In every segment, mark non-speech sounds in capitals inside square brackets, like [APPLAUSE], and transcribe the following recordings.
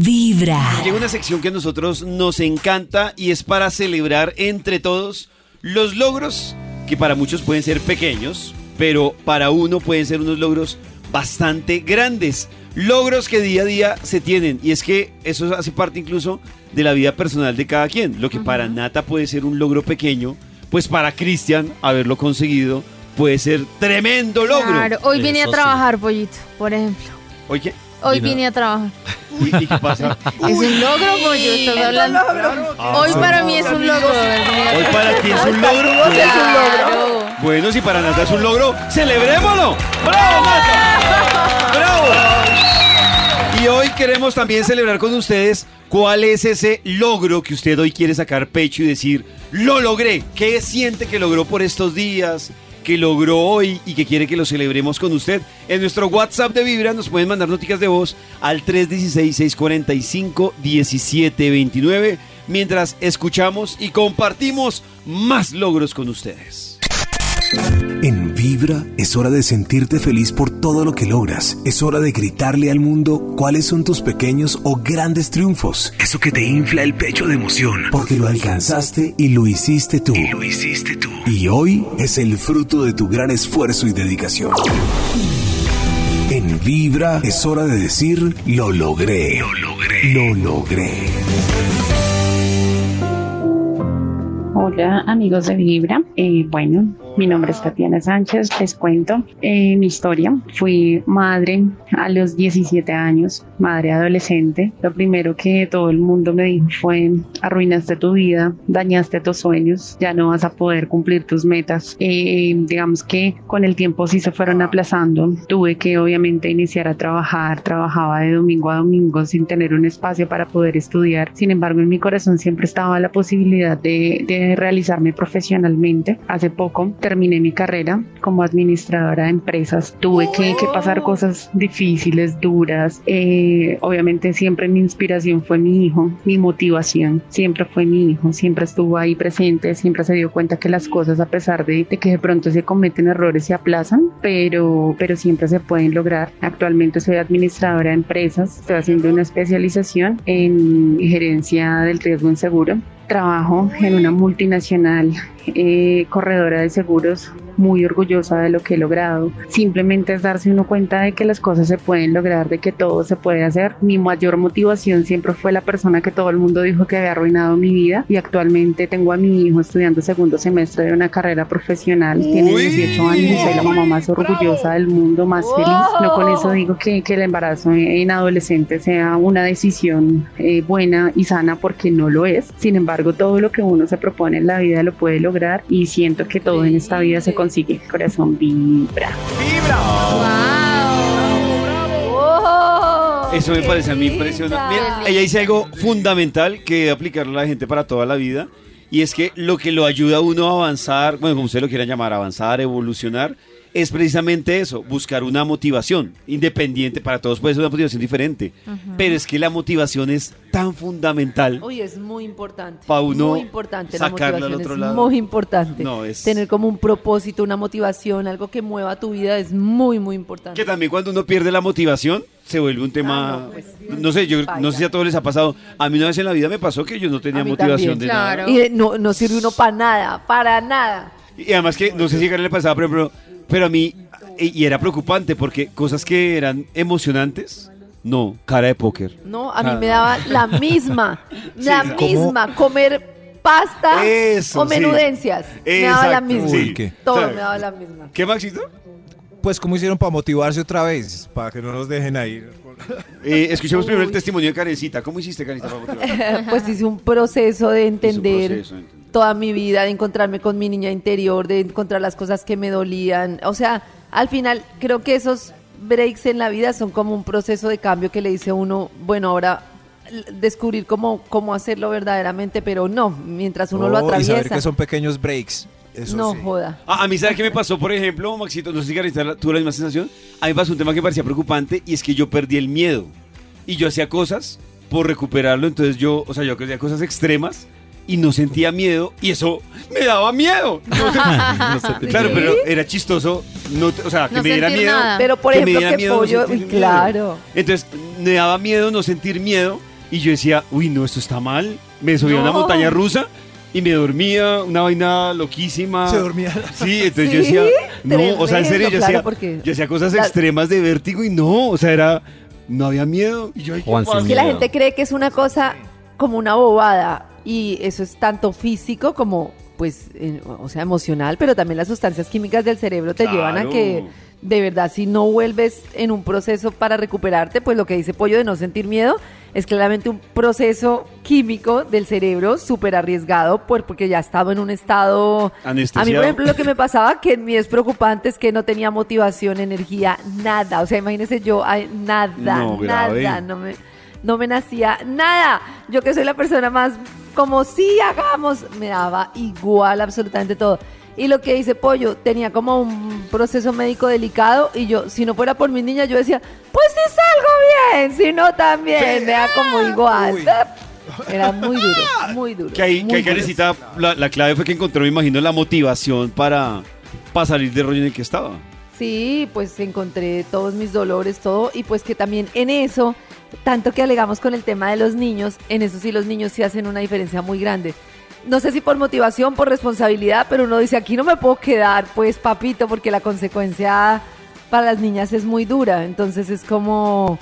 Vibra. Llega una sección que a nosotros nos encanta y es para celebrar entre todos los logros que para muchos pueden ser pequeños, pero para uno pueden ser unos logros bastante grandes. Logros que día a día se tienen y es que eso hace parte incluso de la vida personal de cada quien. Lo que para Nata puede ser un logro pequeño, pues para Cristian haberlo conseguido puede ser tremendo logro. Claro, hoy vine a sí. trabajar, pollito, por ejemplo. Oye, Hoy vine a trabajar. ¿y, y qué pasa? [LAUGHS] Es un logro, pollo, estás hablando. Hoy para mí es un logro. Hoy para ti es un [LAUGHS] logro. Claro. Bueno, si para Nata es un logro, celebrémoslo. ¡Bravo, Nata! ¡Bravo! Y hoy queremos también celebrar con ustedes cuál es ese logro que usted hoy quiere sacar pecho y decir, lo logré. ¿Qué siente que logró por estos días? Que logró hoy y que quiere que lo celebremos con usted. En nuestro WhatsApp de Vibra nos pueden mandar noticias de voz al 316-645-1729 mientras escuchamos y compartimos más logros con ustedes. En Vibra es hora de sentirte feliz por todo lo que logras. Es hora de gritarle al mundo cuáles son tus pequeños o grandes triunfos. Eso que te infla el pecho de emoción. Porque lo alcanzaste y lo hiciste tú. Y lo hiciste tú. Y hoy es el fruto de tu gran esfuerzo y dedicación. En Vibra es hora de decir lo logré. Lo logré. Lo logré. Hola amigos de Vibra, Eh, bueno, mi nombre es Tatiana Sánchez, les cuento eh, mi historia. Fui madre a los 17 años, madre adolescente. Lo primero que todo el mundo me dijo fue, arruinaste tu vida, dañaste tus sueños, ya no vas a poder cumplir tus metas. Eh, digamos que con el tiempo sí se fueron aplazando. Tuve que obviamente iniciar a trabajar, trabajaba de domingo a domingo sin tener un espacio para poder estudiar. Sin embargo, en mi corazón siempre estaba la posibilidad de, de realizarme profesionalmente. Hace poco terminé mi carrera como administradora de empresas. Tuve que, que pasar cosas difíciles, duras. Eh, obviamente siempre mi inspiración fue mi hijo, mi motivación siempre fue mi hijo, siempre estuvo ahí presente, siempre se dio cuenta que las cosas a pesar de, de que de pronto se cometen errores se aplazan, pero, pero siempre se pueden lograr. Actualmente soy administradora de empresas, estoy haciendo una especialización en gerencia del riesgo inseguro. Trabajo en una multinacional eh, corredora de seguros, muy orgullosa de lo que he logrado. Simplemente es darse uno cuenta de que las cosas se pueden lograr, de que todo se puede hacer. Mi mayor motivación siempre fue la persona que todo el mundo dijo que había arruinado mi vida y actualmente tengo a mi hijo estudiando segundo semestre de una carrera profesional. Tiene Uy. 18 años y soy la mamá más orgullosa del mundo, más feliz. No con eso digo que, que el embarazo en adolescente sea una decisión eh, buena y sana porque no lo es. Sin embargo, todo lo que uno se propone en la vida lo puede lograr y siento que todo en esta vida se consigue. Corazón vibra. ¡Wow! Eso me parece a mí impresionante. Mira, ella dice algo fundamental que debe aplicarle a la gente para toda la vida. Y es que lo que lo ayuda a uno a avanzar, bueno, como usted lo quiera llamar, avanzar, evolucionar, es precisamente eso, buscar una motivación independiente. Para todos puede ser una motivación diferente. Pero es que la motivación es tan fundamental. Uy, es muy importante. Pa' uno muy importante la sacarlo al motivación. otro es lado. muy importante. No, es- Tener como un propósito, una motivación, algo que mueva tu vida es muy, muy importante. Que también cuando uno pierde la motivación, se vuelve un tema. Ah, no, pues, no sé, yo no sé si a todos les ha pasado. A mí una vez en la vida me pasó que yo no tenía motivación también. de nada. Y no, no sirve uno para nada, para nada. Y además que, no sé si a Karen le pasaba, pero, pero, pero a mí, y era preocupante porque cosas que eran emocionantes, no, cara de póker. No, a mí Ah. me daba la [LAUGHS] misma, la ¿cómo? misma, comer pasta Eso, o sí. menudencias. Me daba la misma. sí. Todo me daba la misma. ¿Qué, Maxito? Pues, ¿cómo hicieron para motivarse otra vez? Para que no nos dejen ahí. Eh, escuchemos primero el testimonio de Karencita. ¿Cómo hiciste, Karencita, para motivarte? [LAUGHS] pues hice un proceso de entender proceso de entender. Toda mi vida, de encontrarme con mi niña interior, de encontrar las cosas que me dolían. O sea, al final creo que esos breaks en la vida son como un proceso de cambio que le dice a uno, bueno, ahora descubrir cómo, cómo hacerlo verdaderamente, pero no, mientras uno lo Oh, y saber atraviesa. que son pequeños breaks. Eso no sí. joda. Ah, a mí, ¿sabes qué me pasó, por ejemplo, Maxito? No sé si tuvo la misma sensación. A mí me pasó un tema que me parecía preocupante y es que yo perdí el miedo. Y yo hacía cosas por recuperarlo. Entonces yo, o sea, yo hacía cosas extremas y no sentía miedo y eso me daba miedo. [LAUGHS] No sé- Claro, ¿Sí? pero era chistoso, no, o sea, que No me diera miedo. nada. Pero por que me diera que miedo pollo, uy, miedo. claro. Entonces, me daba miedo no sentir miedo. Y yo decía, uy, no, esto está mal. Me subí a una montaña rusa y me dormía, una vaina loquísima. Se dormía. Sí, entonces yo decía, no, o sea, en serio, yo, claro, hacía, porque yo hacía cosas la- extremas de vértigo y no, o sea, era, no había miedo. Y yo, ay, ¿qué Juan, que la gente cree que es una cosa como una bobada y eso es tanto físico como pues eh, o sea emocional pero también las sustancias químicas del cerebro te Claro. llevan a que de verdad si no vuelves en un proceso para recuperarte pues lo que dice Pollo de no sentir miedo es claramente un proceso químico del cerebro súper arriesgado por- porque ya estaba en un estado a mí por ejemplo lo que me pasaba que en mí es preocupante es que no tenía motivación energía nada. O sea imagínese yo nada No, nada no me, no me nacía nada. Yo que soy la persona más como sí hagamos, me daba igual absolutamente todo. Y lo que dice Pollo, tenía como un proceso médico delicado y yo, si no fuera por mi niña, yo decía, pues si salgo bien, si no también, me da como igual. Uy. [LAUGHS] Era muy duro, muy duro. Que ahí, que ahí la, la clave fue que encontró, me imagino, la motivación para, para salir del rollo en el que estaba. Sí, pues encontré todos mis dolores, todo, y pues que también en eso, tanto que alegamos con el tema de los niños, en eso sí los niños sí hacen una diferencia muy grande. No sé si por motivación, por responsabilidad, pero uno dice, aquí no me puedo quedar, pues papito, porque la consecuencia para las niñas es muy dura, entonces es como...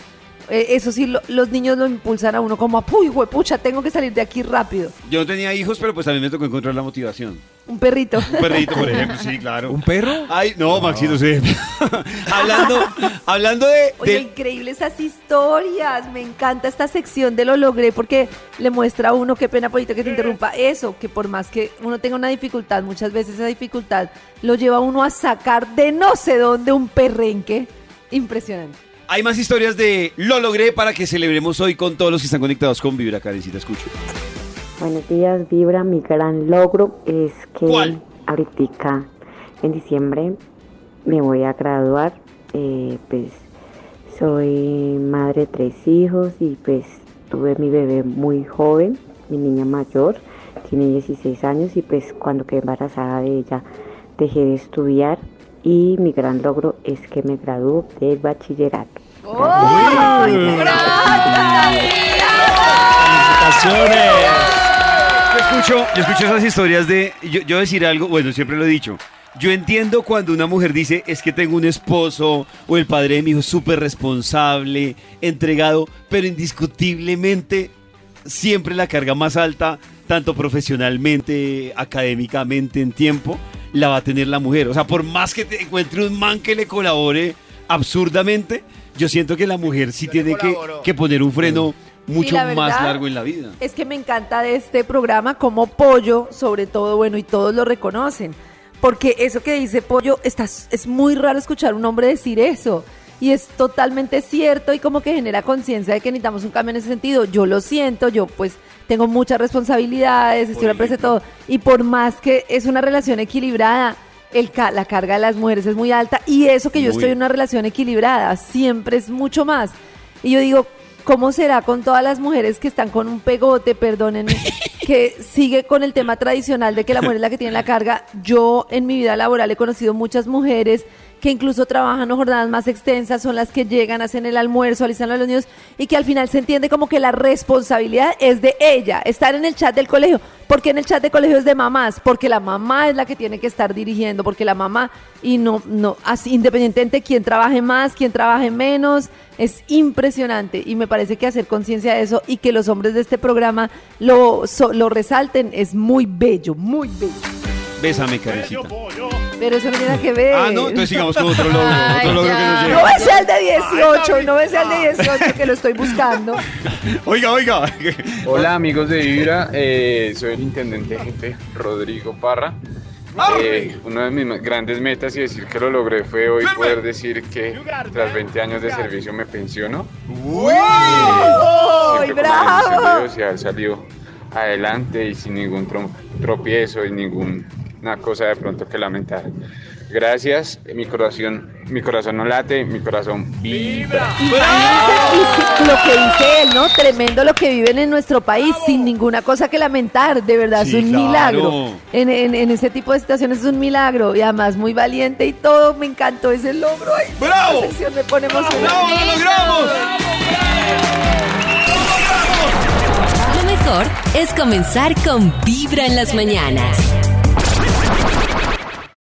eh, Eso sí, lo- los niños lo impulsan a uno como, a, uy, pucha, tengo que salir de aquí rápido. Yo no tenía hijos, pero pues también me tocó encontrar la motivación. Un perrito. Un perrito, por ejemplo, [LAUGHS] sí, claro. ¿Un perro? Ay, no, Maxito, sí. [LAUGHS] hablando, hablando de, Oye, de- increíbles esas historias. Me encanta esta sección de lo logré porque le muestra a uno, qué pena, Polito, que te interrumpa, eso, que por más que uno tenga una dificultad, muchas veces esa dificultad lo lleva a uno a sacar de no sé dónde un perrenque. Impresionante. Hay más historias de lo logré para que celebremos hoy con todos los que están conectados con Vibra, Karencita, escucho. Buenos días, Vibra. Mi gran logro es que ¿Cuál? ahorita en diciembre me voy a graduar. Eh, pues soy madre de tres hijos y pues tuve mi bebé muy joven, mi niña mayor, tiene 16 años y pues cuando quedé embarazada de ella dejé de estudiar y mi gran logro es que me graduó del bachillerato. Yo escucho, yo escucho esas historias de. Yo, yo decir algo, bueno, siempre lo he dicho. Yo entiendo cuando una mujer dice es que tengo un esposo o el padre de mi hijo es súper responsable, entregado, pero indiscutiblemente siempre la carga más alta, tanto profesionalmente, académicamente, en tiempo, la va a tener la mujer. O sea, por más que te encuentre un man que le colabore absurdamente, yo siento que la mujer sí tiene que, que poner un freno mucho la más verdad largo en la vida. Es que me encanta de este programa como Pollo, sobre todo, bueno, y todos lo reconocen. Porque eso que dice Pollo, está, es muy raro escuchar un hombre decir eso. Y es totalmente cierto y como que genera conciencia de que necesitamos un cambio en ese sentido. Yo lo siento, yo pues tengo muchas responsabilidades, estoy en la empresa todo. Y por más que es una relación equilibrada, el ca- la carga de las mujeres es muy alta. Y eso que yo Muy. estoy en una relación equilibrada, siempre es mucho más. Y yo digo, ¿cómo será con todas las mujeres que están con un pegote, perdónenme, [LAUGHS] que sigue con el tema tradicional de que la mujer es la que tiene la carga? Yo en mi vida laboral he conocido muchas mujeres que incluso trabajan jornadas más extensas, son las que llegan, hacen el almuerzo, alistan a los niños y que al final se entiende como que la responsabilidad es de ella, estar en el chat del colegio. porque en el chat de colegio es de mamás? Porque la mamá es la que tiene que estar dirigiendo, porque la mamá, y no, no, independientemente de quién trabaje más, quién trabaje menos, es impresionante y me parece que hacer conciencia de eso y que los hombres de este programa lo, so- lo resalten es muy bello, muy bello. Bésame. Pero eso no tiene nada que ver. Ah, no, entonces sigamos con otro logro, Ay, otro logro que nos No llega. ese al de 18, no ese al de 18 que lo estoy buscando. [LAUGHS] Oiga, oiga. Hola amigos de Vibra, eh, soy el intendente jefe Rodrigo Parra. Eh, una de mis grandes metas y decir que lo logré fue hoy poder decir que tras 20 años de servicio me pensiono. ¡Ay, bendición de bravo! Haber salido adelante y sin ningún tro- tropiezo y ninguna cosa de pronto que lamentar. Gracias, mi corazón, mi corazón no late, mi corazón vibra. Imagínense, lo que dice él, ¿no? Tremendo lo que viven en nuestro país, sin ninguna cosa que lamentar, de verdad, Sí, es un claro. milagro. En, en- en ese tipo de situaciones es un milagro, y además muy valiente y todo, me encantó ese logro. Ay, ¡Bravo! me pone emocionada. ¡Bravo, lo logramos! Lo mejor es comenzar con Vibra en las mañanas.